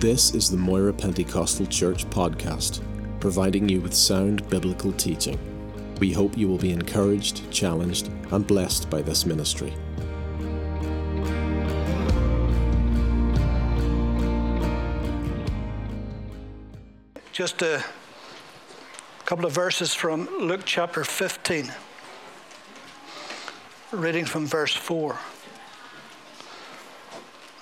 This is the Moira Pentecostal Church podcast, providing you with sound biblical teaching. We hope you will be encouraged, challenged, and blessed by this ministry. Just a couple of verses from Luke chapter 15, reading from verse 4.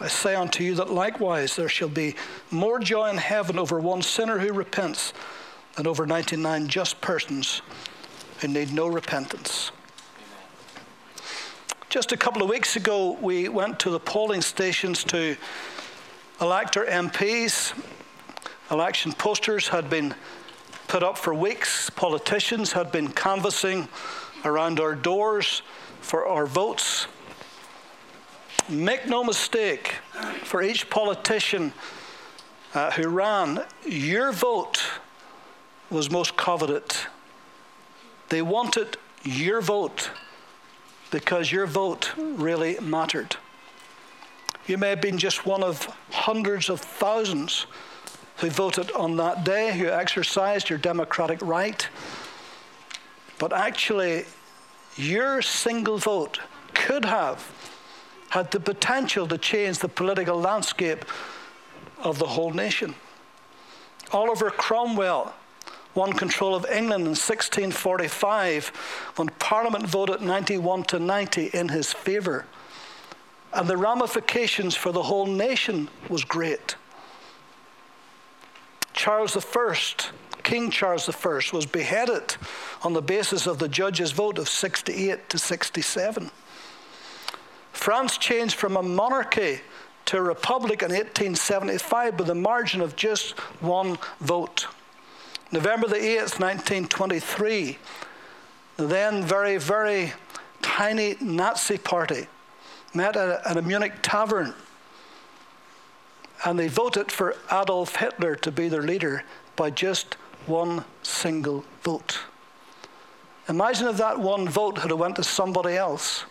I say unto you that likewise there shall be more joy in heaven over one sinner who repents than over 99 just persons who need no repentance. Just a couple of weeks ago, we went to the polling stations to elect our MPs Election posters had been put up for weeks. Politicians had been canvassing around our doors for our votes. Make no mistake, for each politician uh, who ran, your vote was most coveted. They wanted your vote because your vote really mattered. You may have been just one of hundreds of thousands who voted on that day, who exercised your democratic right. But actually, your single vote could have had the potential to change the political landscape of the whole nation. Oliver Cromwell won control of England in 1645 when Parliament voted 91 to 90 in his favour. And the ramifications for the whole nation was great. Charles I, King Charles I, was beheaded on the basis of the judge's vote of 68 to 67. France changed from a monarchy to a republic in 1875 by the margin of just one vote. November the 8th, 1923, the then very, very tiny Nazi party met at a, at a Munich tavern and they voted for Adolf Hitler to be their leader by just one single vote. Imagine if that one vote had went to somebody else.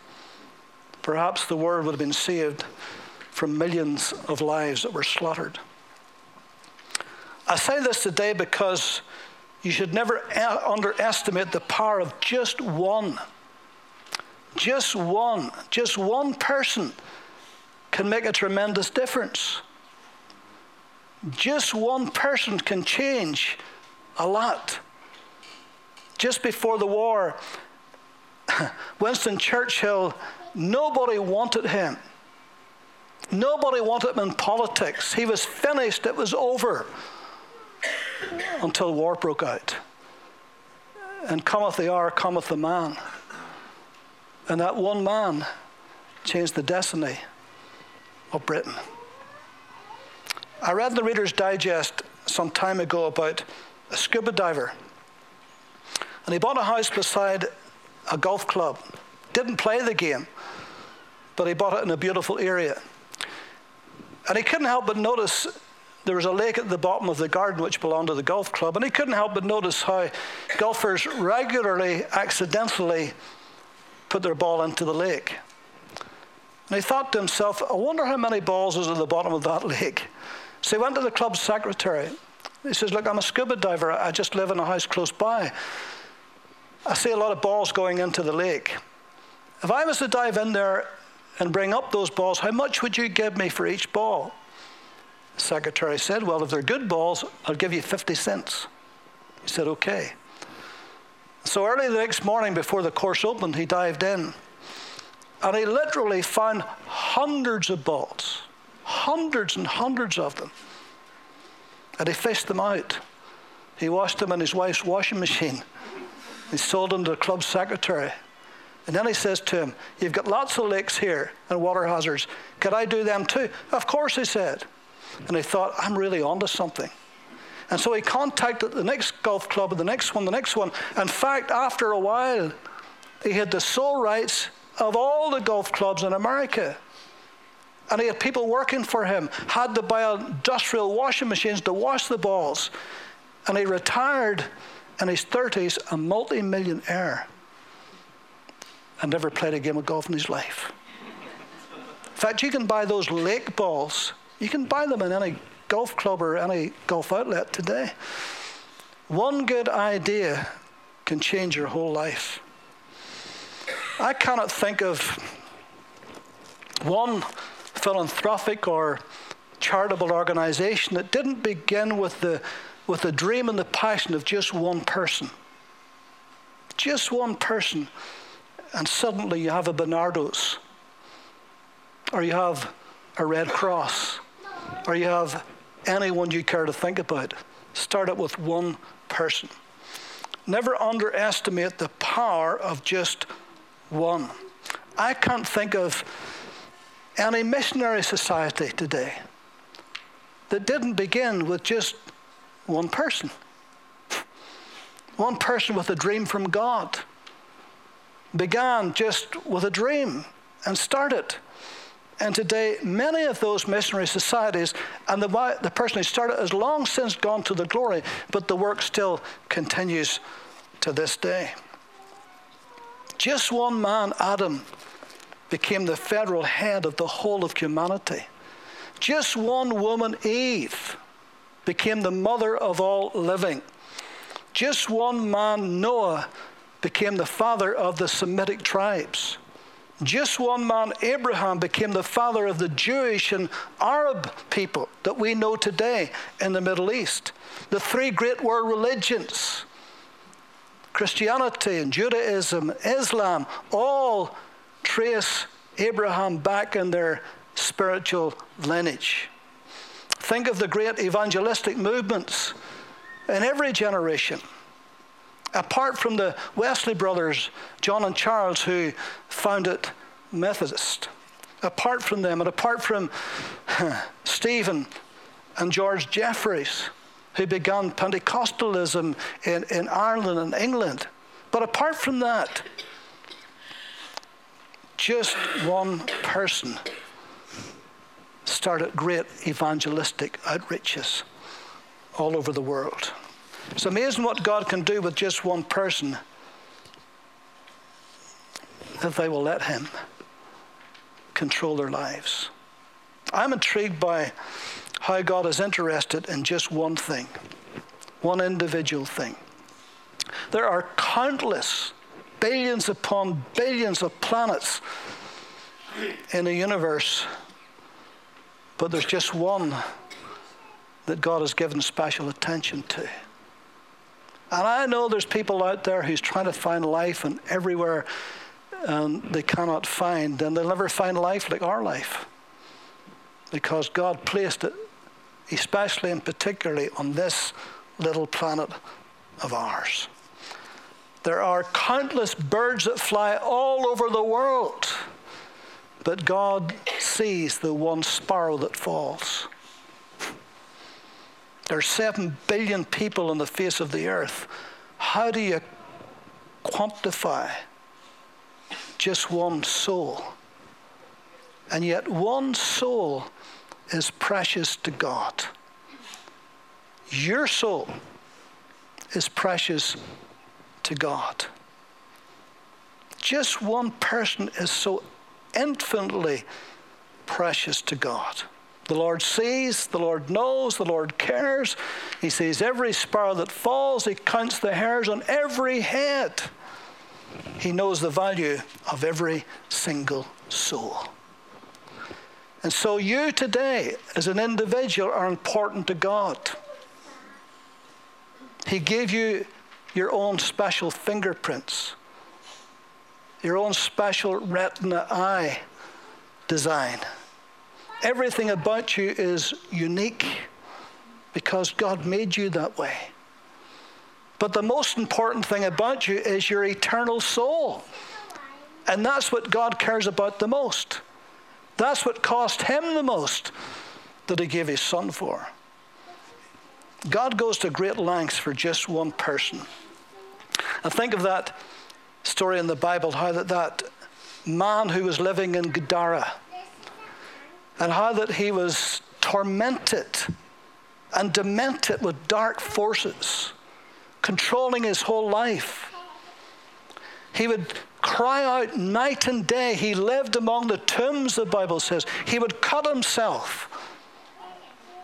Perhaps the world would have been saved from millions of lives that were slaughtered. I say this today because you should never underestimate the power of just one. Just one, just one person can make a tremendous difference. Just one person can change a lot. Just before the war, Winston Churchill, nobody wanted him. Nobody wanted him in politics. He was finished, it was over until war broke out. And cometh the hour, cometh the man. And that one man changed the destiny of Britain. I read in the Reader's Digest some time ago about a scuba diver. And he bought a house beside a golf club. Didn't play the game, but he bought it in a beautiful area. And he couldn't help but notice there was a lake at the bottom of the garden which belonged to the golf club. And he couldn't help but notice how golfers regularly, accidentally put their ball into the lake. And he thought to himself, I wonder how many balls is at the bottom of that lake. So he went to the club secretary. He says, Look, I'm a scuba diver. I just live in a house close by. I see a lot of balls going into the lake. If I was to dive in there and bring up those balls, how much would you give me for each ball? The secretary said, Well, if they're good balls, I'll give you 50 cents. He said, Okay. So early the next morning before the course opened, he dived in. And he literally found hundreds of balls hundreds and hundreds of them. And he fished them out. He washed them in his wife's washing machine. He sold them to the club secretary. And then he says to him, You've got lots of lakes here and water hazards. Could I do them too? Of course, he said. And he thought, I'm really onto something. And so he contacted the next golf club and the next one, the next one. In fact, after a while, he had the sole rights of all the golf clubs in America. And he had people working for him, had to buy industrial washing machines to wash the balls. And he retired in his 30s, a multi millionaire, and never played a game of golf in his life. In fact, you can buy those lake balls, you can buy them in any golf club or any golf outlet today. One good idea can change your whole life. I cannot think of one philanthropic or charitable organization that didn't begin with the, with the dream and the passion of just one person. Just one person. And suddenly you have a Barnardo's, or you have a Red Cross, or you have anyone you care to think about. Start it with one person. Never underestimate the power of just one. I can't think of any missionary society today that didn't begin with just one person. One person with a dream from God began just with a dream and started. And today, many of those missionary societies, and the, the person who started has long since gone to the glory, but the work still continues to this day. Just one man, Adam, became the federal head of the whole of humanity. Just one woman, Eve, became the mother of all living. Just one man, Noah, became the father of the Semitic tribes. Just one man, Abraham, became the father of the Jewish and Arab people that we know today in the Middle East. The three great world religions Christianity and Judaism, Islam, all trace Abraham back in their spiritual lineage. Think of the great evangelistic movements in every generation. Apart from the Wesley brothers, John and Charles, who founded Methodist, apart from them, and apart from Stephen and George Jeffreys, who began Pentecostalism in, in Ireland and England. But apart from that, just one person started great evangelistic outreaches all over the world. It's amazing what God can do with just one person if they will let Him control their lives. I'm intrigued by how God is interested in just one thing, one individual thing. There are countless, billions upon billions of planets in the universe, but there's just one that God has given special attention to. And I know there's people out there who's trying to find life and everywhere and they cannot find, and they'll never find life like our life because God placed it especially and particularly on this little planet of ours. There are countless birds that fly all over the world, but God sees the one sparrow that falls. There are seven billion people on the face of the earth. How do you quantify just one soul? And yet, one soul is precious to God. Your soul is precious to God. Just one person is so infinitely precious to God. The Lord sees, the Lord knows, the Lord cares. He sees every sparrow that falls, He counts the hairs on every head. He knows the value of every single soul. And so you today, as an individual, are important to God. He gave you your own special fingerprints, your own special retina eye design. Everything about you is unique because God made you that way. But the most important thing about you is your eternal soul. And that's what God cares about the most. That's what cost him the most that he gave his son for. God goes to great lengths for just one person. And think of that story in the Bible, how that, that man who was living in Gadara, and how that he was tormented and demented with dark forces, controlling his whole life. He would cry out night and day. He lived among the tombs, the Bible says. He would cut himself.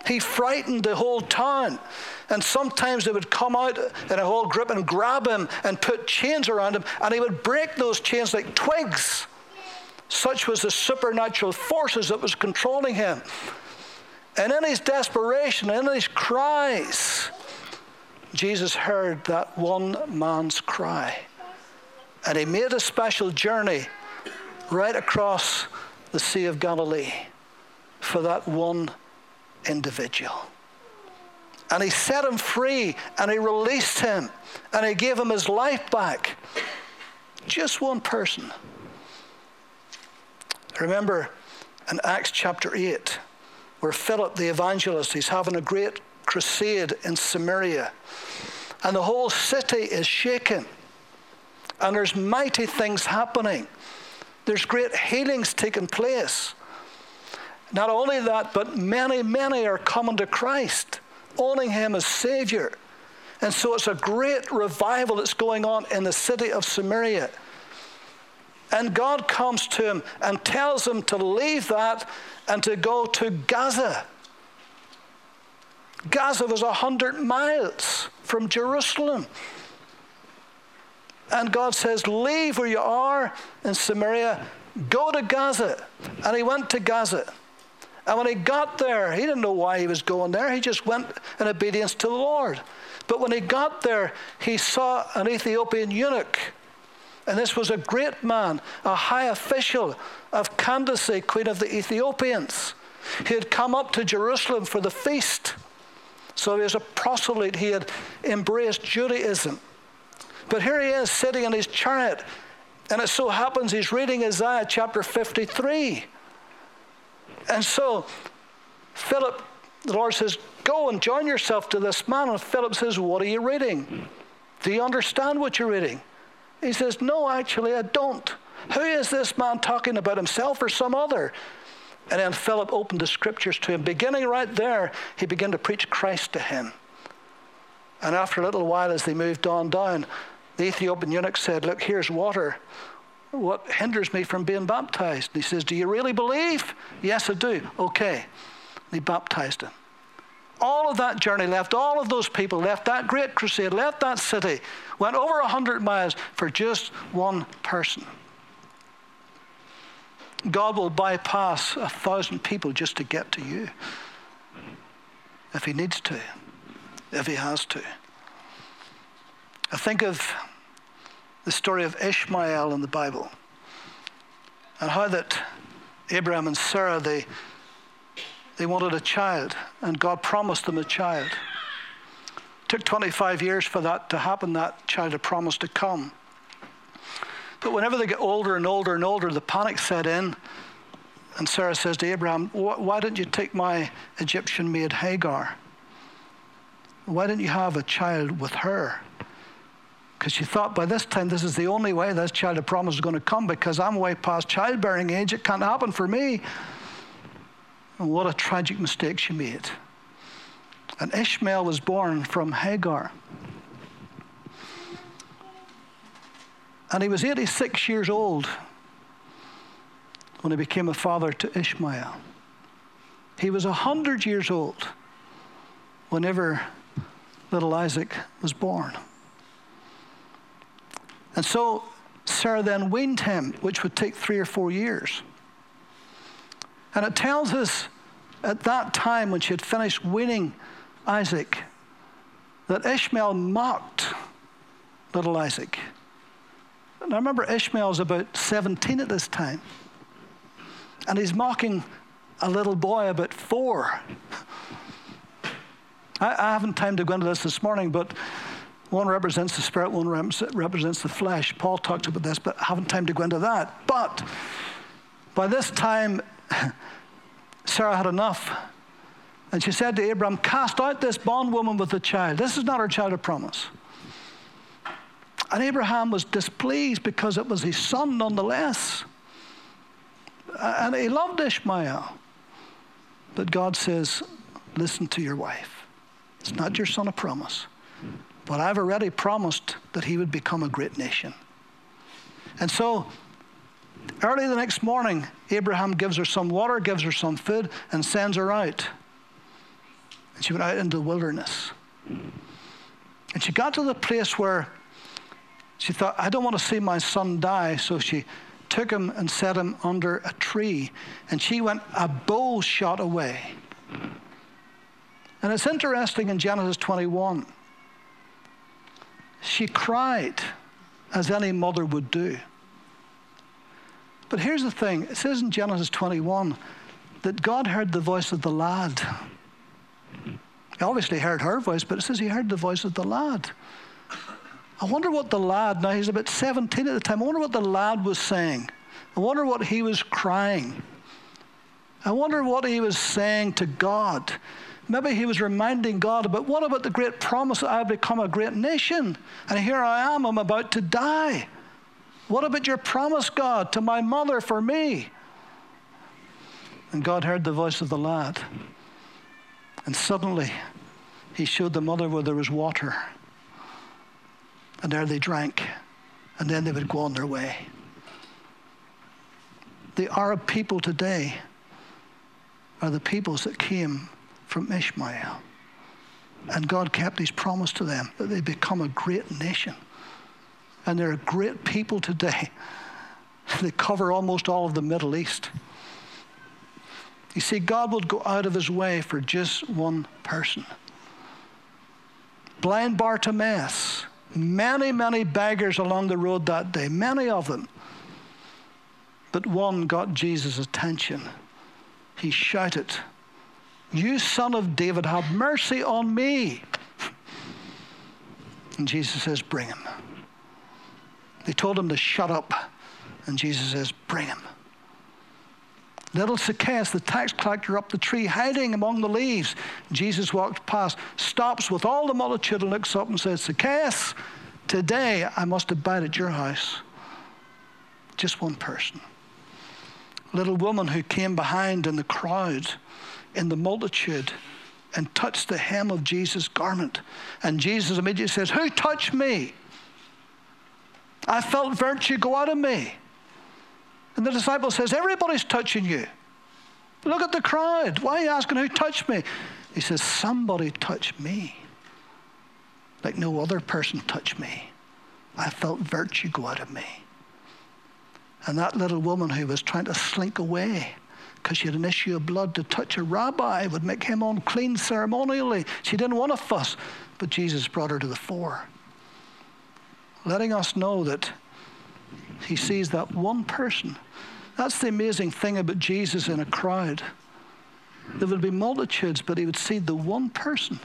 He frightened the whole town. And sometimes they would come out in a whole group and grab him and put chains around him, and he would break those chains like twigs. Such was the supernatural forces that was controlling him. And in his desperation, in his cries, Jesus heard that one man's cry. And he made a special journey right across the Sea of Galilee for that one individual. And he set him free and he released him and he gave him his life back. Just one person. Remember in Acts chapter 8, where Philip the evangelist is having a great crusade in Samaria, and the whole city is shaken, and there's mighty things happening. There's great healings taking place. Not only that, but many, many are coming to Christ, owning Him as Savior. And so it's a great revival that's going on in the city of Samaria. And God comes to him and tells him to leave that and to go to Gaza. Gaza was 100 miles from Jerusalem. And God says, Leave where you are in Samaria, go to Gaza. And he went to Gaza. And when he got there, he didn't know why he was going there. He just went in obedience to the Lord. But when he got there, he saw an Ethiopian eunuch and this was a great man, a high official of Candace, queen of the Ethiopians. He had come up to Jerusalem for the feast. So he was a proselyte. He had embraced Judaism. But here he is sitting in his chariot. And it so happens he's reading Isaiah chapter 53. And so Philip, the Lord says, Go and join yourself to this man. And Philip says, What are you reading? Do you understand what you're reading? He says, No, actually, I don't. Who is this man talking about himself or some other? And then Philip opened the scriptures to him. Beginning right there, he began to preach Christ to him. And after a little while, as they moved on down, the Ethiopian eunuch said, Look, here's water. What hinders me from being baptized? And he says, Do you really believe? Yes, I do. Okay. And he baptized him all of that journey, left all of those people, left that great crusade, left that city, went over 100 miles for just one person. God will bypass a thousand people just to get to you if He needs to, if He has to. I think of the story of Ishmael in the Bible and how that Abraham and Sarah, they they wanted a child, and God promised them a child. It took 25 years for that to happen, that child had promised to come. But whenever they get older and older and older, the panic set in. And Sarah says to Abraham, Why didn't you take my Egyptian maid Hagar? Why didn't you have a child with her? Because she thought by this time this is the only way this child of promise is going to come because I'm way past childbearing age. It can't happen for me. And what a tragic mistake she made. And Ishmael was born from Hagar. And he was 86 years old when he became a father to Ishmael. He was 100 years old whenever little Isaac was born. And so Sarah then weaned him, which would take three or four years. And it tells us at that time when she had finished weaning Isaac that Ishmael mocked little Isaac. And I remember Ishmael was about 17 at this time. And he's mocking a little boy about four. I, I haven't time to go into this this morning, but one represents the spirit, one represents the flesh. Paul talks about this, but I haven't time to go into that. But by this time, Sarah had enough. And she said to Abraham, Cast out this bondwoman with the child. This is not her child of promise. And Abraham was displeased because it was his son nonetheless. And he loved Ishmael. But God says, Listen to your wife. It's not your son of promise. But I've already promised that he would become a great nation. And so, early the next morning, Abraham gives her some water, gives her some food, and sends her out. And she went out into the wilderness. And she got to the place where she thought, I don't want to see my son die. So she took him and set him under a tree. And she went a bow shot away. And it's interesting in Genesis 21 she cried as any mother would do. But here's the thing it says in Genesis 21 that God heard the voice of the lad. He obviously heard her voice, but it says he heard the voice of the lad. I wonder what the lad, now he's about 17 at the time, I wonder what the lad was saying. I wonder what he was crying. I wonder what he was saying to God. Maybe he was reminding God about what about the great promise that I become a great nation? And here I am, I'm about to die. What about your promise, God, to my mother for me? And God heard the voice of the lad. And suddenly, he showed the mother where there was water. And there they drank. And then they would go on their way. The Arab people today are the peoples that came from Ishmael. And God kept his promise to them that they become a great nation. And they're great people today. They cover almost all of the Middle East. You see, God would go out of his way for just one person. Blind Bartimaeus, many, many beggars along the road that day, many of them. But one got Jesus' attention. He shouted, you son of David, have mercy on me. And Jesus says, Bring him. They told him to shut up. And Jesus says, Bring him. Little Zacchaeus, the tax collector up the tree, hiding among the leaves. Jesus walks past, stops with all the multitude, and looks up and says, Zacchaeus, today I must abide at your house. Just one person. Little woman who came behind in the crowd in the multitude and touched the hem of Jesus' garment. And Jesus immediately says, Who touched me? I felt virtue go out of me. And the disciple says, Everybody's touching you. Look at the crowd. Why are you asking who touched me? He says, Somebody touched me. Like no other person touched me. I felt virtue go out of me. And that little woman who was trying to slink away because she had an issue of blood to touch a rabbi would make him unclean ceremonially. She didn't want to fuss, but Jesus brought her to the fore, letting us know that he sees that one person. That's the amazing thing about Jesus in a crowd. There would be multitudes, but he would see the one person.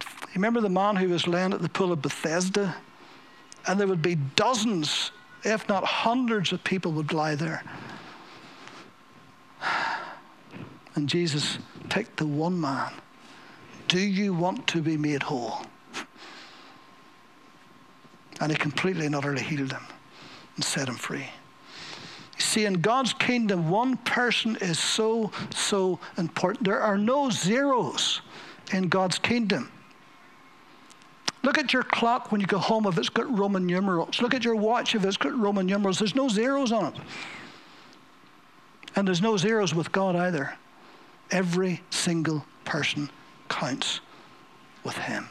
You remember the man who was laying at the pool of Bethesda? And there would be dozens, if not hundreds, of people would lie there. And Jesus picked the one man. Do you want to be made whole? And he completely and utterly healed him and set him free. You see, in God's kingdom, one person is so, so important. There are no zeros in God's kingdom. Look at your clock when you go home if it's got Roman numerals. Look at your watch if it's got Roman numerals. There's no zeros on it. And there's no zeros with God either. Every single person counts with Him.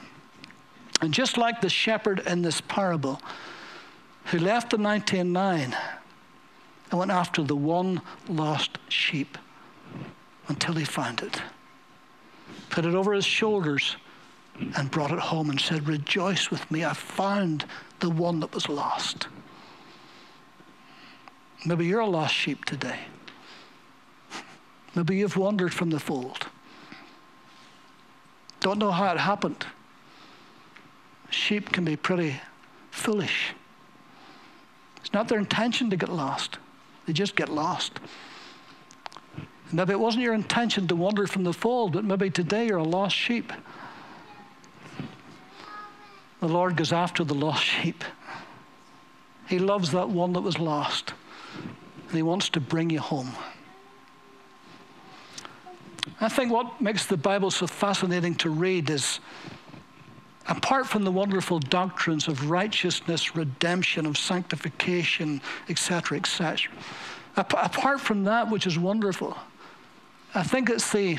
And just like the shepherd in this parable, who left the 99 and went after the one lost sheep until he found it, put it over his shoulders, and brought it home and said, Rejoice with me, I found the one that was lost. Maybe you're a lost sheep today. Maybe you've wandered from the fold. Don't know how it happened. Sheep can be pretty foolish. It's not their intention to get lost, they just get lost. Maybe it wasn't your intention to wander from the fold, but maybe today you're a lost sheep. The Lord goes after the lost sheep. He loves that one that was lost, and He wants to bring you home. I think what makes the Bible so fascinating to read is apart from the wonderful doctrines of righteousness, redemption, of sanctification, etc., etc., apart from that, which is wonderful, I think it's the,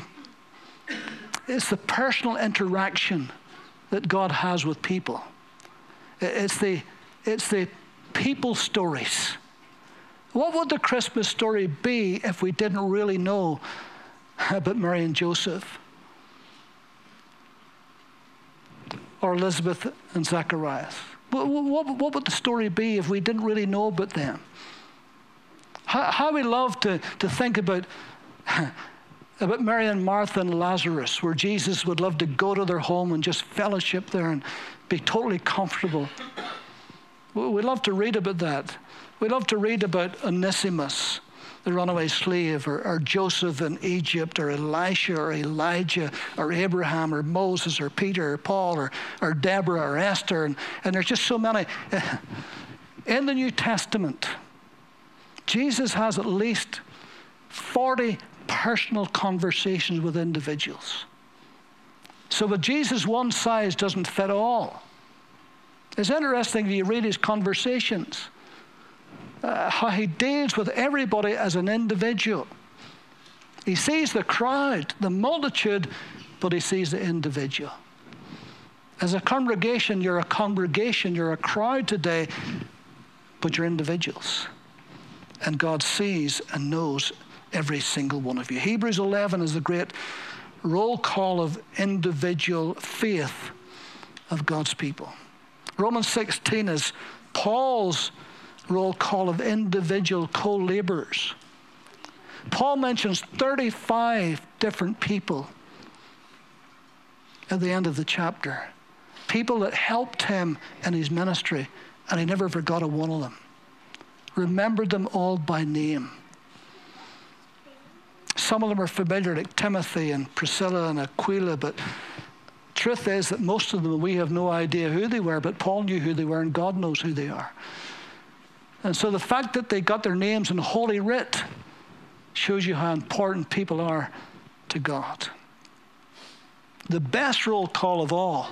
it's the personal interaction that God has with people. It's the, it's the people stories. What would the Christmas story be if we didn't really know about Mary and Joseph? Or Elizabeth and Zacharias? What, what, what would the story be if we didn't really know about them? How, how we love to, to think about about Mary and Martha and Lazarus, where Jesus would love to go to their home and just fellowship there and be totally comfortable. We love to read about that. We love to read about Onesimus, the runaway slave, or, or, Joseph in Egypt, or Elisha, or Elijah, or Abraham, or Moses, or Peter, or Paul, or, or Deborah, or Esther. And, and there's just so many. In the New Testament, Jesus has at least 40 personal conversations with individuals. So with Jesus, one size doesn't fit all. It's interesting if you read his conversations, uh, how he deals with everybody as an individual. He sees the crowd, the multitude, but he sees the individual. As a congregation, you're a congregation, you're a crowd today, but you're individuals. And God sees and knows every single one of you. Hebrews 11 is a great roll call of individual faith of God's people. Romans 16 is Paul's roll call of individual co laborers. Paul mentions 35 different people at the end of the chapter. People that helped him in his ministry, and he never forgot a one of them. Remembered them all by name. Some of them are familiar, like Timothy and Priscilla and Aquila, but truth is that most of them we have no idea who they were, but Paul knew who they were, and God knows who they are. And so the fact that they got their names in Holy Writ shows you how important people are to God. The best roll call of all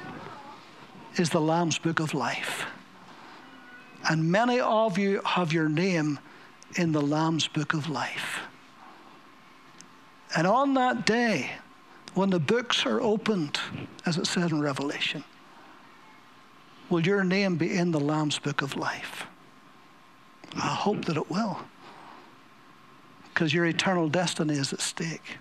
is the Lamb's Book of Life. And many of you have your name in the Lamb's Book of Life. And on that day, when the books are opened, as it said in Revelation, will your name be in the Lamb's book of life? I hope that it will, because your eternal destiny is at stake.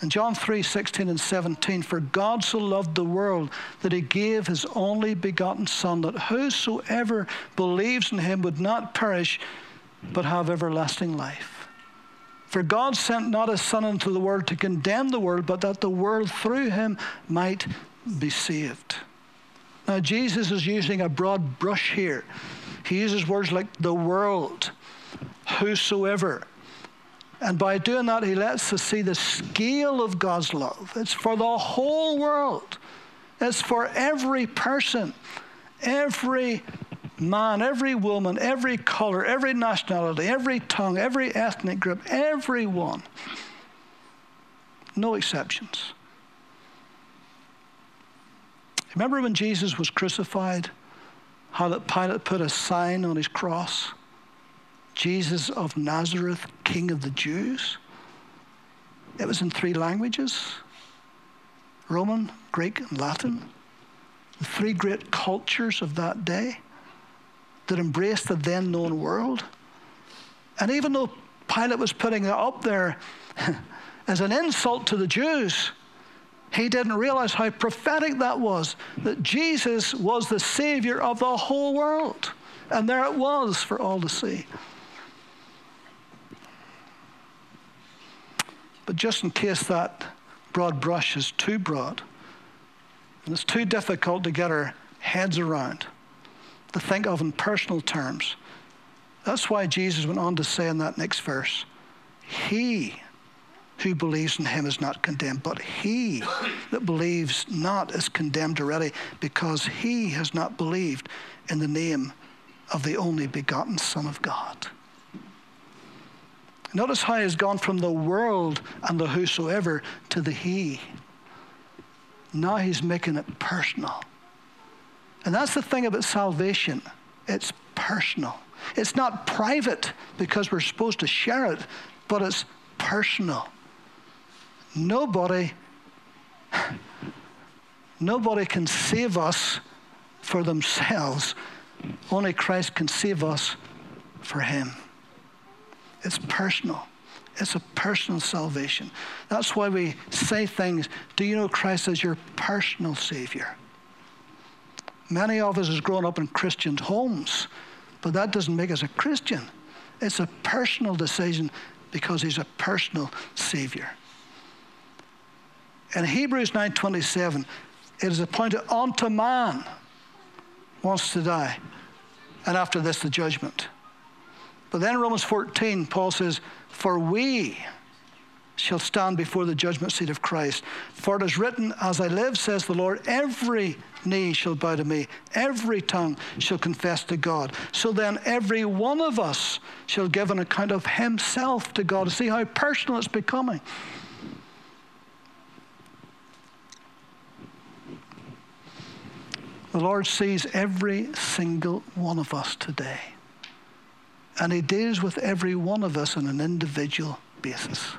In John 3 16 and 17, for God so loved the world that he gave his only begotten Son, that whosoever believes in him would not perish, but have everlasting life. For God sent not his Son into the world to condemn the world, but that the world through him might be saved. Now, Jesus is using a broad brush here. He uses words like the world, whosoever. And by doing that, he lets us see the scale of God's love. It's for the whole world, it's for every person, every man, every woman, every color, every nationality, every tongue, every ethnic group, everyone. No exceptions. Remember when Jesus was crucified? How that Pilate put a sign on his cross? Jesus of Nazareth, King of the Jews. It was in three languages Roman, Greek, and Latin. The three great cultures of that day that embraced the then known world. And even though Pilate was putting it up there as an insult to the Jews, he didn't realize how prophetic that was that Jesus was the Savior of the whole world. And there it was for all to see. But just in case that broad brush is too broad and it's too difficult to get our heads around, to think of in personal terms. That's why Jesus went on to say in that next verse, he who believes in him is not condemned, but he that believes not is condemned already because he has not believed in the name of the only begotten Son of God. Notice how he has gone from the world and the whosoever to the he. Now he's making it personal. And that's the thing about salvation it's personal. It's not private because we're supposed to share it, but it's personal. Nobody, nobody can save us for themselves. Only Christ can save us for Him. It's personal. It's a personal salvation. That's why we say things. Do you know Christ as your personal Savior? Many of us has grown up in Christian homes, but that doesn't make us a Christian. It's a personal decision because he's a personal savior. In Hebrews 9:27, it is appointed unto man wants to die, and after this the judgment. But then Romans 14, Paul says, For we shall stand before the judgment seat of Christ. For it is written, As I live, says the Lord, every knee shall bow to me, every tongue shall confess to God. So then, every one of us shall give an account of himself to God. See how personal it's becoming. The Lord sees every single one of us today. And He deals with every one of us on an individual basis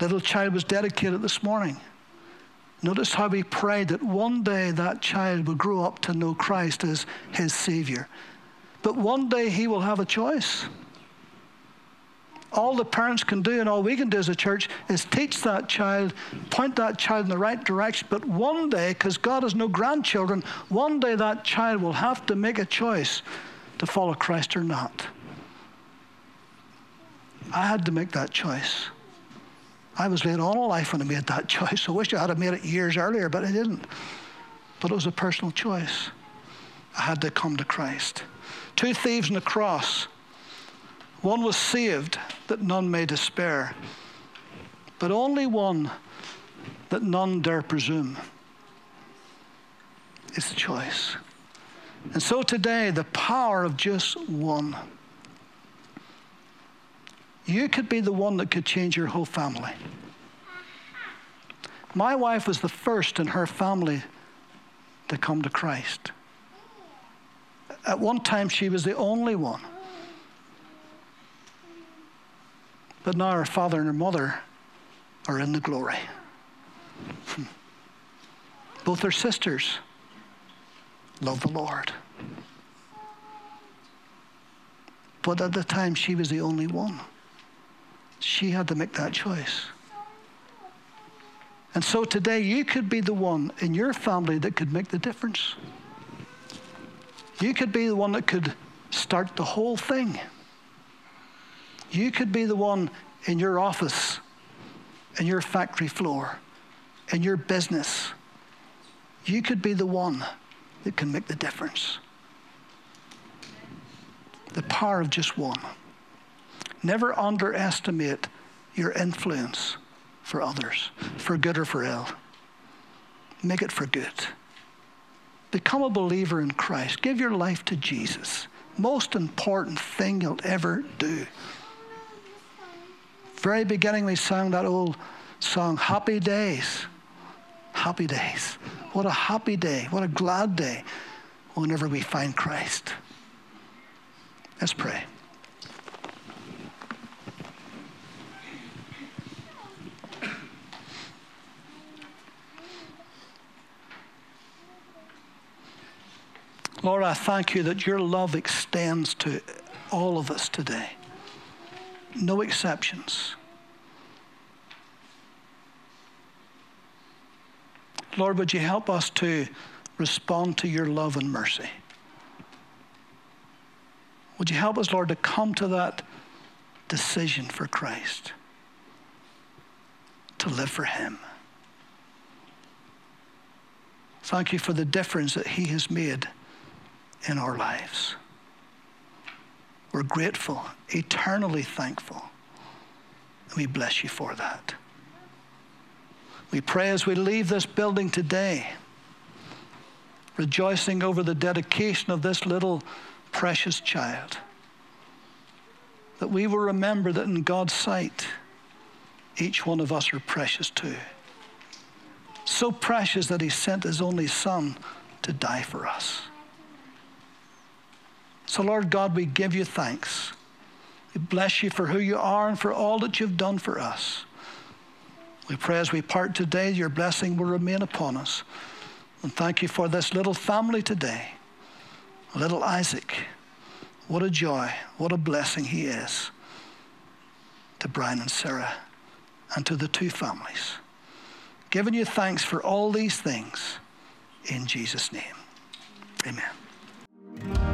little child was dedicated this morning. Notice how we prayed that one day that child will grow up to know Christ as his Savior. But one day he will have a choice. All the parents can do and all we can do as a church is teach that child, point that child in the right direction. But one day, because God has no grandchildren, one day that child will have to make a choice to follow Christ or not. I had to make that choice. I was late all life when I made that choice. I wish I had made it years earlier, but I didn't. But it was a personal choice. I had to come to Christ. Two thieves on the cross. One was saved that none may despair, but only one that none dare presume. It's choice. And so today, the power of just one. You could be the one that could change your whole family. My wife was the first in her family to come to Christ. At one time, she was the only one. But now her father and her mother are in the glory. Both her sisters love the Lord. But at the time, she was the only one. She had to make that choice. And so today, you could be the one in your family that could make the difference. You could be the one that could start the whole thing. You could be the one in your office, in your factory floor, in your business. You could be the one that can make the difference. The power of just one. Never underestimate your influence for others, for good or for ill. Make it for good. Become a believer in Christ. Give your life to Jesus. Most important thing you'll ever do. Very beginning, we sang that old song, Happy Days. Happy days. What a happy day. What a glad day whenever we find Christ. Let's pray. Lord, I thank you that your love extends to all of us today. No exceptions. Lord, would you help us to respond to your love and mercy? Would you help us, Lord, to come to that decision for Christ, to live for Him? Thank you for the difference that He has made in our lives. We're grateful, eternally thankful. And we bless you for that. We pray as we leave this building today, rejoicing over the dedication of this little precious child, that we will remember that in God's sight, each one of us are precious too. So precious that He sent His only Son to die for us. So, Lord God, we give you thanks. We bless you for who you are and for all that you've done for us. We pray as we part today, your blessing will remain upon us. And thank you for this little family today, little Isaac. What a joy, what a blessing he is to Brian and Sarah and to the two families. Giving you thanks for all these things in Jesus' name. Amen.